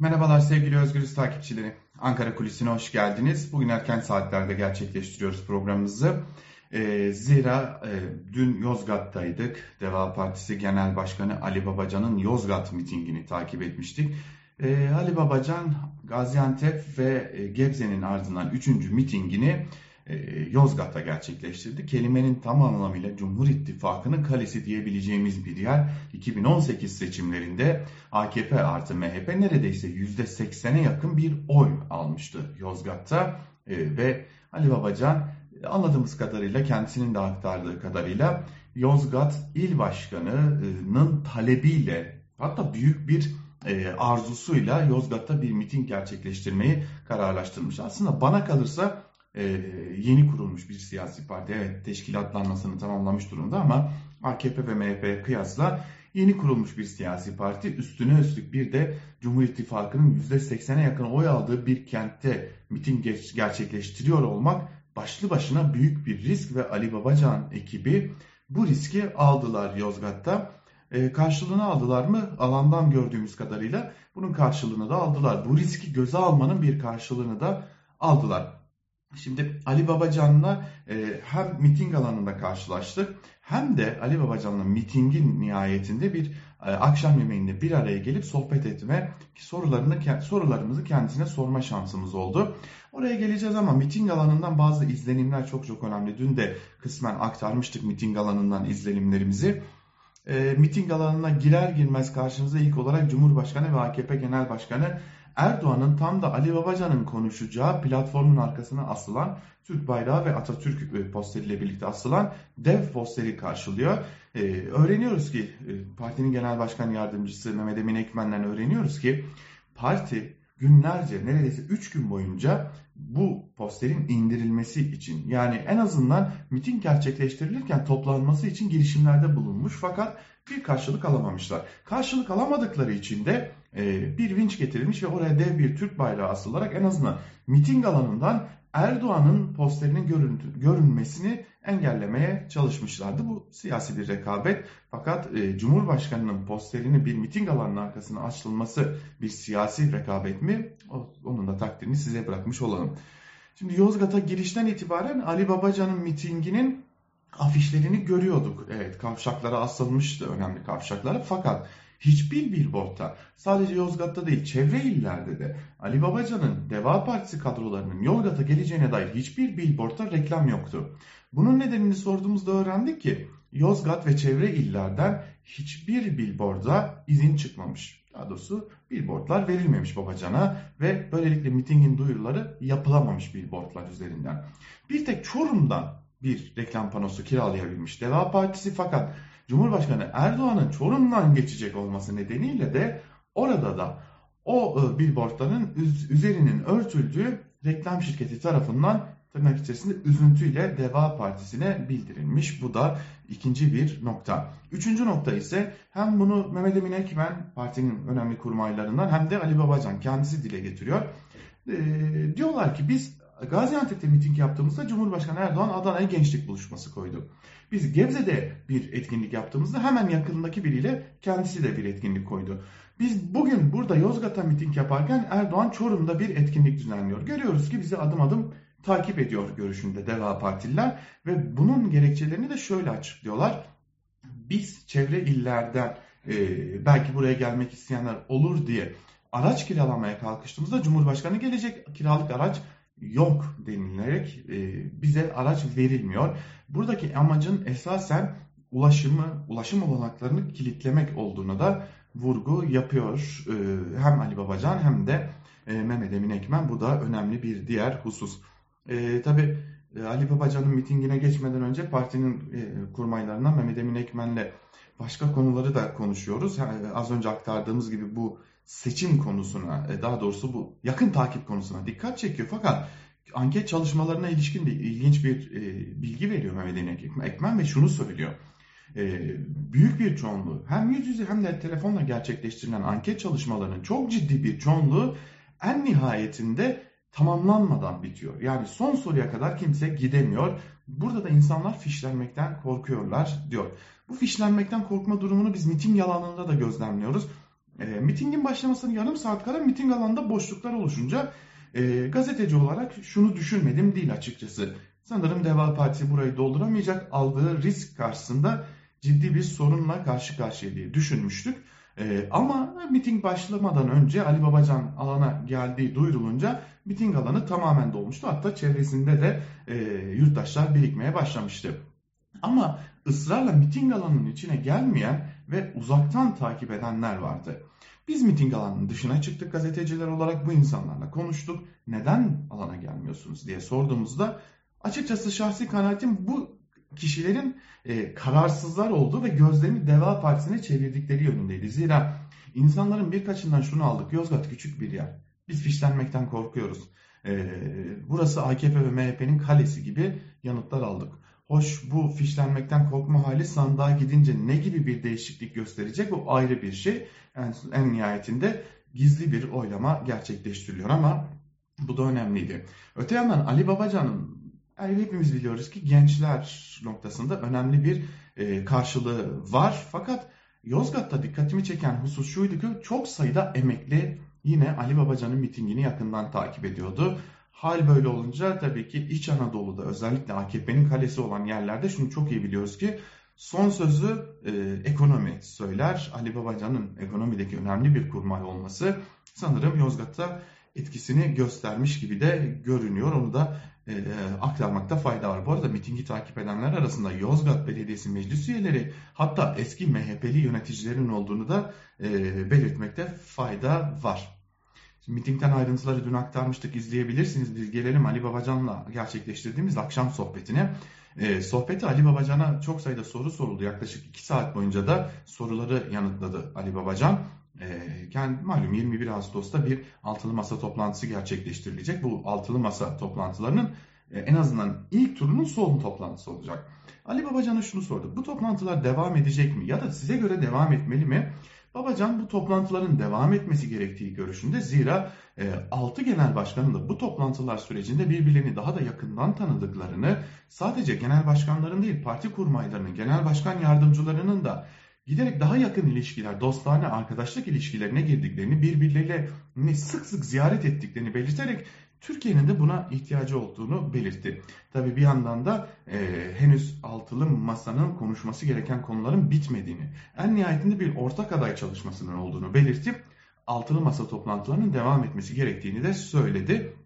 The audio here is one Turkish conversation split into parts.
Merhabalar sevgili Özgürüz takipçileri. Ankara Kulisi'ne hoş geldiniz. Bugün erken saatlerde gerçekleştiriyoruz programımızı. E, zira e, dün Yozgat'taydık. Deva Partisi Genel Başkanı Ali Babacan'ın Yozgat mitingini takip etmiştik. E, Ali Babacan Gaziantep ve e, Gebze'nin ardından 3. mitingini Yozgat'ta gerçekleştirdi. Kelimenin tam anlamıyla Cumhur İttifakı'nın kalesi diyebileceğimiz bir yer. 2018 seçimlerinde AKP artı MHP neredeyse %80'e yakın bir oy almıştı Yozgat'ta. E, ve Ali Babacan anladığımız kadarıyla kendisinin de aktardığı kadarıyla Yozgat İl Başkanı'nın talebiyle hatta büyük bir e, arzusuyla Yozgat'ta bir miting gerçekleştirmeyi kararlaştırmış. Aslında bana kalırsa e, yeni kurulmuş bir siyasi parti. Evet teşkilatlanmasını tamamlamış durumda ama AKP ve MHP kıyasla yeni kurulmuş bir siyasi parti. Üstüne üstlük bir de Cumhur İttifakı'nın %80'e yakın oy aldığı bir kentte miting gerçekleştiriyor olmak başlı başına büyük bir risk ve Ali Babacan ekibi bu riski aldılar Yozgat'ta. E, karşılığını aldılar mı? Alandan gördüğümüz kadarıyla bunun karşılığını da aldılar. Bu riski göze almanın bir karşılığını da aldılar. Şimdi Ali Babacan'la e, hem miting alanında karşılaştık hem de Ali Babacan'la mitingin nihayetinde bir e, akşam yemeğinde bir araya gelip sohbet etme, sorularını sorularımızı kendisine sorma şansımız oldu. Oraya geleceğiz ama miting alanından bazı izlenimler çok çok önemli. Dün de kısmen aktarmıştık miting alanından izlenimlerimizi. E, miting alanına girer girmez karşımıza ilk olarak Cumhurbaşkanı ve AKP Genel Başkanı Erdoğan'ın tam da Ali Babacan'ın konuşacağı platformun arkasına asılan Türk bayrağı ve Atatürk e, posteriyle birlikte asılan dev posteri karşılıyor. Ee, öğreniyoruz ki e, partinin genel başkan yardımcısı Mehmet Emin Ekmen'den öğreniyoruz ki parti günlerce neredeyse 3 gün boyunca bu posterin indirilmesi için yani en azından miting gerçekleştirilirken toplanması için girişimlerde bulunmuş fakat bir karşılık alamamışlar. Karşılık alamadıkları için de bir vinç getirilmiş ve oraya dev bir Türk bayrağı asılarak en azından miting alanından Erdoğan'ın posterinin görünmesini engellemeye çalışmışlardı. Bu siyasi bir rekabet. Fakat e, Cumhurbaşkanı'nın posterinin bir miting alanının arkasına açılması bir siyasi rekabet mi? Onun da takdirini size bırakmış olalım. Şimdi Yozgat'a girişten itibaren Ali Babacan'ın mitinginin afişlerini görüyorduk. Evet kavşaklara asılmıştı önemli kavşaklara fakat hiçbir billboardta sadece Yozgat'ta değil çevre illerde de Ali Babacan'ın Deva Partisi kadrolarının Yozgat'a geleceğine dair hiçbir billboardta reklam yoktu. Bunun nedenini sorduğumuzda öğrendik ki Yozgat ve çevre illerden hiçbir billboarda izin çıkmamış. Daha doğrusu billboardlar verilmemiş Babacan'a ve böylelikle mitingin duyuruları yapılamamış billboardlar üzerinden. Bir tek Çorum'dan bir reklam panosu kiralayabilmiş Deva Partisi fakat Cumhurbaşkanı Erdoğan'ın Çorum'dan geçecek olması nedeniyle de orada da o e, billboardların üzerinin örtüldüğü reklam şirketi tarafından tırnak içerisinde üzüntüyle Deva Partisi'ne bildirilmiş. Bu da ikinci bir nokta. Üçüncü nokta ise hem bunu Mehmet Emin Ekmen partinin önemli kurmaylarından hem de Ali Babacan kendisi dile getiriyor. E, diyorlar ki biz Gaziantep'te miting yaptığımızda Cumhurbaşkanı Erdoğan Adana'ya gençlik buluşması koydu. Biz Gebze'de bir etkinlik yaptığımızda hemen yakınındaki biriyle kendisi de bir etkinlik koydu. Biz bugün burada Yozgat'a miting yaparken Erdoğan Çorum'da bir etkinlik düzenliyor. Görüyoruz ki bizi adım adım takip ediyor görüşünde Deva Partililer ve bunun gerekçelerini de şöyle açıklıyorlar. Biz çevre illerden e, belki buraya gelmek isteyenler olur diye araç kiralamaya kalkıştığımızda Cumhurbaşkanı gelecek kiralık araç yok denilerek e, bize araç verilmiyor. Buradaki amacın esasen ulaşımı, ulaşım olanaklarını kilitlemek olduğunu da vurgu yapıyor. E, hem Ali Babacan hem de e, Mehmet Emin Ekmen bu da önemli bir diğer husus. E, Tabi Ali Babacan'ın mitingine geçmeden önce partinin kurmaylarından Mehmet Emin Ekmen'le başka konuları da konuşuyoruz. Az önce aktardığımız gibi bu seçim konusuna, e, daha doğrusu bu yakın takip konusuna dikkat çekiyor. Fakat anket çalışmalarına ilişkin bir ilginç bir e, bilgi veriyor Mehmet Ekmen ve şunu söylüyor. E, büyük bir çoğunluğu hem yüz yüze hem de telefonla gerçekleştirilen anket çalışmalarının çok ciddi bir çoğunluğu en nihayetinde tamamlanmadan bitiyor. Yani son soruya kadar kimse gidemiyor. Burada da insanlar fişlenmekten korkuyorlar diyor. Bu fişlenmekten korkma durumunu biz miting yalanında da gözlemliyoruz. E, mitingin başlamasının yarım saat kala miting alanında boşluklar oluşunca e, gazeteci olarak şunu düşünmedim değil açıkçası. Sanırım Deva Partisi burayı dolduramayacak aldığı risk karşısında ciddi bir sorunla karşı karşıya diye düşünmüştük. Ee, ama miting başlamadan önce Ali Babacan alana geldiği duyurulunca miting alanı tamamen dolmuştu. Hatta çevresinde de e, yurttaşlar birikmeye başlamıştı. Ama ısrarla miting alanının içine gelmeyen ve uzaktan takip edenler vardı. Biz miting alanının dışına çıktık gazeteciler olarak bu insanlarla konuştuk. Neden alana gelmiyorsunuz diye sorduğumuzda açıkçası şahsi kanaatim bu kişilerin e, kararsızlar olduğu ve gözlerini Deva Partisi'ne çevirdikleri yönündeydi. Zira insanların birkaçından şunu aldık. Yozgat küçük bir yer. Biz fişlenmekten korkuyoruz. E, burası AKP ve MHP'nin kalesi gibi yanıtlar aldık. Hoş bu fişlenmekten korkma hali sandığa gidince ne gibi bir değişiklik gösterecek o ayrı bir şey. Yani en nihayetinde gizli bir oylama gerçekleştiriliyor ama bu da önemliydi. Öte yandan Ali Babacan'ın yani hepimiz biliyoruz ki gençler noktasında önemli bir e, karşılığı var. Fakat Yozgat'ta dikkatimi çeken husus şuydu ki çok sayıda emekli yine Ali Babacan'ın mitingini yakından takip ediyordu. Hal böyle olunca tabii ki İç Anadolu'da özellikle AKP'nin kalesi olan yerlerde şunu çok iyi biliyoruz ki son sözü e, ekonomi söyler. Ali Babacan'ın ekonomideki önemli bir kurmay olması sanırım Yozgat'ta etkisini göstermiş gibi de görünüyor. Onu da e, aktarmakta fayda var. Bu arada mitingi takip edenler arasında Yozgat Belediyesi meclis üyeleri hatta eski MHP'li yöneticilerin olduğunu da e, belirtmekte fayda var. Şimdi mitingden ayrıntıları dün aktarmıştık izleyebilirsiniz. Biz gelelim Ali Babacan'la gerçekleştirdiğimiz akşam sohbetine. E, sohbeti Ali Babacan'a çok sayıda soru soruldu. Yaklaşık 2 saat boyunca da soruları yanıtladı Ali Babacan. E, kendi malum 21 Ağustos'ta bir altılı masa toplantısı gerçekleştirilecek. Bu altılı masa toplantılarının e, en azından ilk turunun son toplantısı olacak. Ali Babacan'a şunu sordu. Bu toplantılar devam edecek mi? Ya da size göre devam etmeli mi? Babacan bu toplantıların devam etmesi gerektiği görüşünde zira e, 6 genel başkanın da bu toplantılar sürecinde birbirlerini daha da yakından tanıdıklarını sadece genel başkanların değil parti kurmaylarının, genel başkan yardımcılarının da giderek daha yakın ilişkiler, dostane, arkadaşlık ilişkilerine girdiklerini, birbirleriyle sık sık ziyaret ettiklerini belirterek Türkiye'nin de buna ihtiyacı olduğunu belirtti. Tabii bir yandan da e, henüz altılı masanın konuşması gereken konuların bitmediğini, en nihayetinde bir ortak aday çalışmasının olduğunu belirtip altılı masa toplantılarının devam etmesi gerektiğini de söyledi.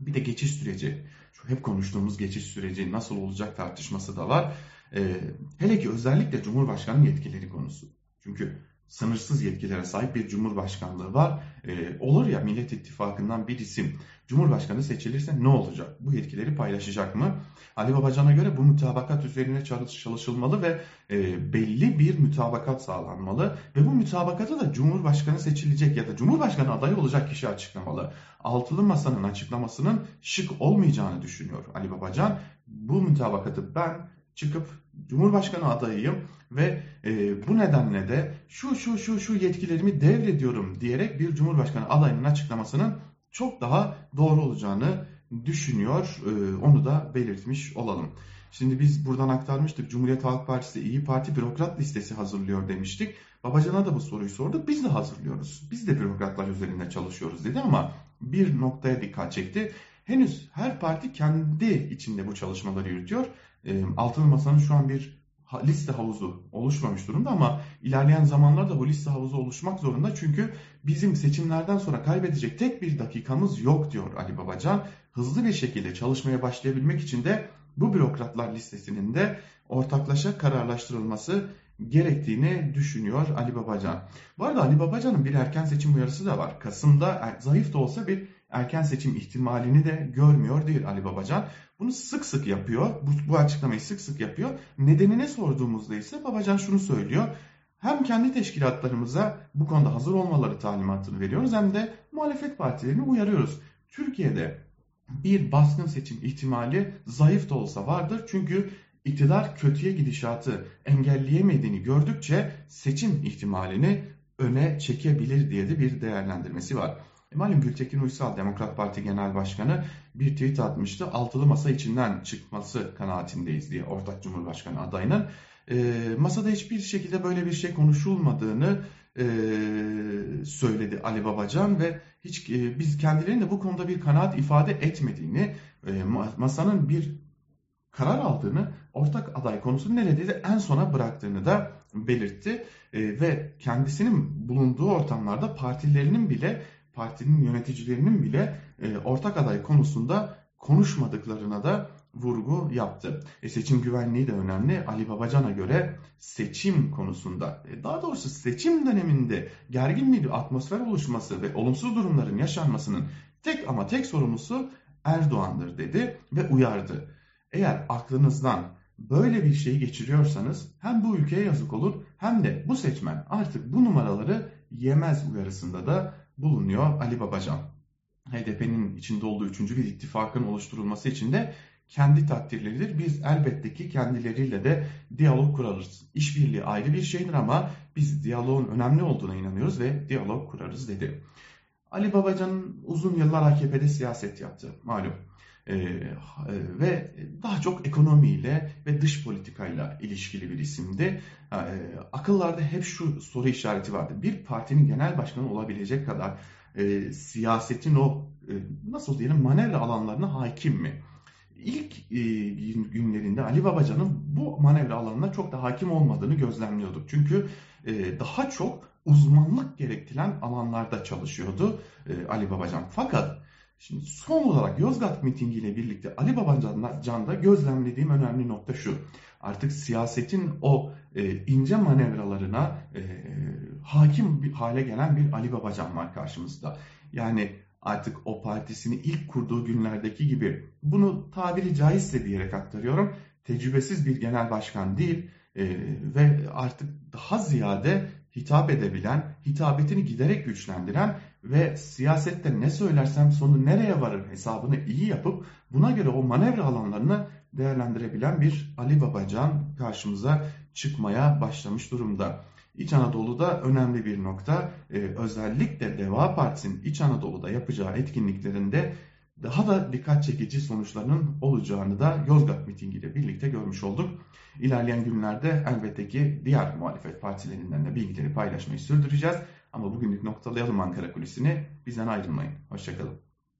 Bir de geçiş süreci, şu hep konuştuğumuz geçiş süreci nasıl olacak tartışması da var. E, hele ki özellikle Cumhurbaşkanı yetkileri konusu. Çünkü sınırsız yetkilere sahip bir cumhurbaşkanlığı var. E, olur ya Millet İttifakı'ndan bir isim cumhurbaşkanı seçilirse ne olacak? Bu yetkileri paylaşacak mı? Ali Babacan'a göre bu mütabakat üzerine çalışılmalı ve e, belli bir mütabakat sağlanmalı. Ve bu mütabakata da cumhurbaşkanı seçilecek ya da cumhurbaşkanı adayı olacak kişi açıklamalı. Altılı Masa'nın açıklamasının şık olmayacağını düşünüyor Ali Babacan. Bu mütabakatı ben çıkıp Cumhurbaşkanı adayıyım ve e, bu nedenle de şu şu şu şu yetkilerimi devrediyorum diyerek bir Cumhurbaşkanı adayının açıklamasının çok daha doğru olacağını düşünüyor. E, onu da belirtmiş olalım. Şimdi biz buradan aktarmıştık. Cumhuriyet Halk Partisi İyi Parti bürokrat listesi hazırlıyor demiştik. Babacan'a da bu soruyu sorduk. Biz de hazırlıyoruz. Biz de bürokratlar üzerinde çalışıyoruz dedi ama bir noktaya dikkat çekti. Henüz her parti kendi içinde bu çalışmaları yürütüyor Altılı Masa'nın şu an bir liste havuzu oluşmamış durumda ama ilerleyen zamanlarda bu liste havuzu oluşmak zorunda. Çünkü bizim seçimlerden sonra kaybedecek tek bir dakikamız yok diyor Ali Babacan. Hızlı bir şekilde çalışmaya başlayabilmek için de bu bürokratlar listesinin de ortaklaşa kararlaştırılması gerektiğini düşünüyor Ali Babacan. Bu arada Ali Babacan'ın bir erken seçim uyarısı da var. Kasım'da zayıf da olsa bir erken seçim ihtimalini de görmüyor değil Ali Babacan. Bunu sık sık yapıyor. Bu, bu açıklamayı sık sık yapıyor. Nedenine sorduğumuzda ise Babacan şunu söylüyor. Hem kendi teşkilatlarımıza bu konuda hazır olmaları talimatını veriyoruz hem de muhalefet partilerini uyarıyoruz. Türkiye'de bir baskın seçim ihtimali zayıf da olsa vardır. Çünkü iktidar kötüye gidişatı engelleyemediğini gördükçe seçim ihtimalini öne çekebilir diye de bir değerlendirmesi var. E, malum Gültekin Uysal Demokrat Parti Genel Başkanı bir tweet atmıştı. Altılı masa içinden çıkması kanaatindeyiz diye ortak Cumhurbaşkanı adayının. E, masada hiçbir şekilde böyle bir şey konuşulmadığını e, söyledi Ali Babacan ve hiç e, biz kendilerinin de bu konuda bir kanaat ifade etmediğini, e, masanın bir karar aldığını, ortak aday konusunu neredeyse en sona bıraktığını da belirtti. E, ve kendisinin bulunduğu ortamlarda partilerinin bile, partinin yöneticilerinin bile e, ortak aday konusunda konuşmadıklarına da vurgu yaptı. E, seçim güvenliği de önemli. Ali Babacan'a göre seçim konusunda, e, daha doğrusu seçim döneminde gergin bir atmosfer oluşması ve olumsuz durumların yaşanmasının tek ama tek sorumlusu Erdoğan'dır dedi ve uyardı. Eğer aklınızdan böyle bir şeyi geçiriyorsanız hem bu ülkeye yazık olur hem de bu seçmen artık bu numaraları yemez uyarısında da bulunuyor Ali Babacan. HDP'nin içinde olduğu üçüncü bir ittifakın oluşturulması için de kendi takdirleridir. Biz elbette ki kendileriyle de diyalog kurarız. İşbirliği ayrı bir şeydir ama biz diyaloğun önemli olduğuna inanıyoruz ve diyalog kurarız dedi. Ali Babacan uzun yıllar AKP'de siyaset yaptı malum. Ee, e, ve daha çok ekonomiyle ve dış politikayla ilişkili bir isimdi. E, akıllarda hep şu soru işareti vardı. Bir partinin genel başkanı olabilecek kadar e, siyasetin o e, nasıl diyelim manevra alanlarına hakim mi? İlk e, günlerinde Ali Babacan'ın bu manevra alanına çok da hakim olmadığını gözlemliyorduk. Çünkü e, daha çok uzmanlık gerektiren alanlarda çalışıyordu e, Ali Babacan. Fakat şimdi son olarak Yozgat mitingiyle birlikte Ali Babacan'da gözlemlediğim önemli nokta şu. Artık siyasetin o e, ince manevralarına e, hakim bir hale gelen bir Ali Babacan var karşımızda. Yani artık o partisini ilk kurduğu günlerdeki gibi bunu tabiri caizse diyerek aktarıyorum. Tecrübesiz bir genel başkan değil e, ve artık daha ziyade hitap edebilen, hitabetini giderek güçlendiren ve siyasette ne söylersem sonu nereye varır hesabını iyi yapıp buna göre o manevra alanlarını değerlendirebilen bir Ali Babacan karşımıza çıkmaya başlamış durumda. İç Anadolu'da önemli bir nokta. Ee, özellikle Deva Partisi'nin İç Anadolu'da yapacağı etkinliklerinde daha da dikkat çekici sonuçlarının olacağını da Yozgat mitingiyle birlikte görmüş olduk. İlerleyen günlerde elbette ki diğer muhalefet partilerinden de bilgileri paylaşmayı sürdüreceğiz. Ama bugünlük noktalayalım Ankara Kulisi'ni. Bizden ayrılmayın. Hoşçakalın.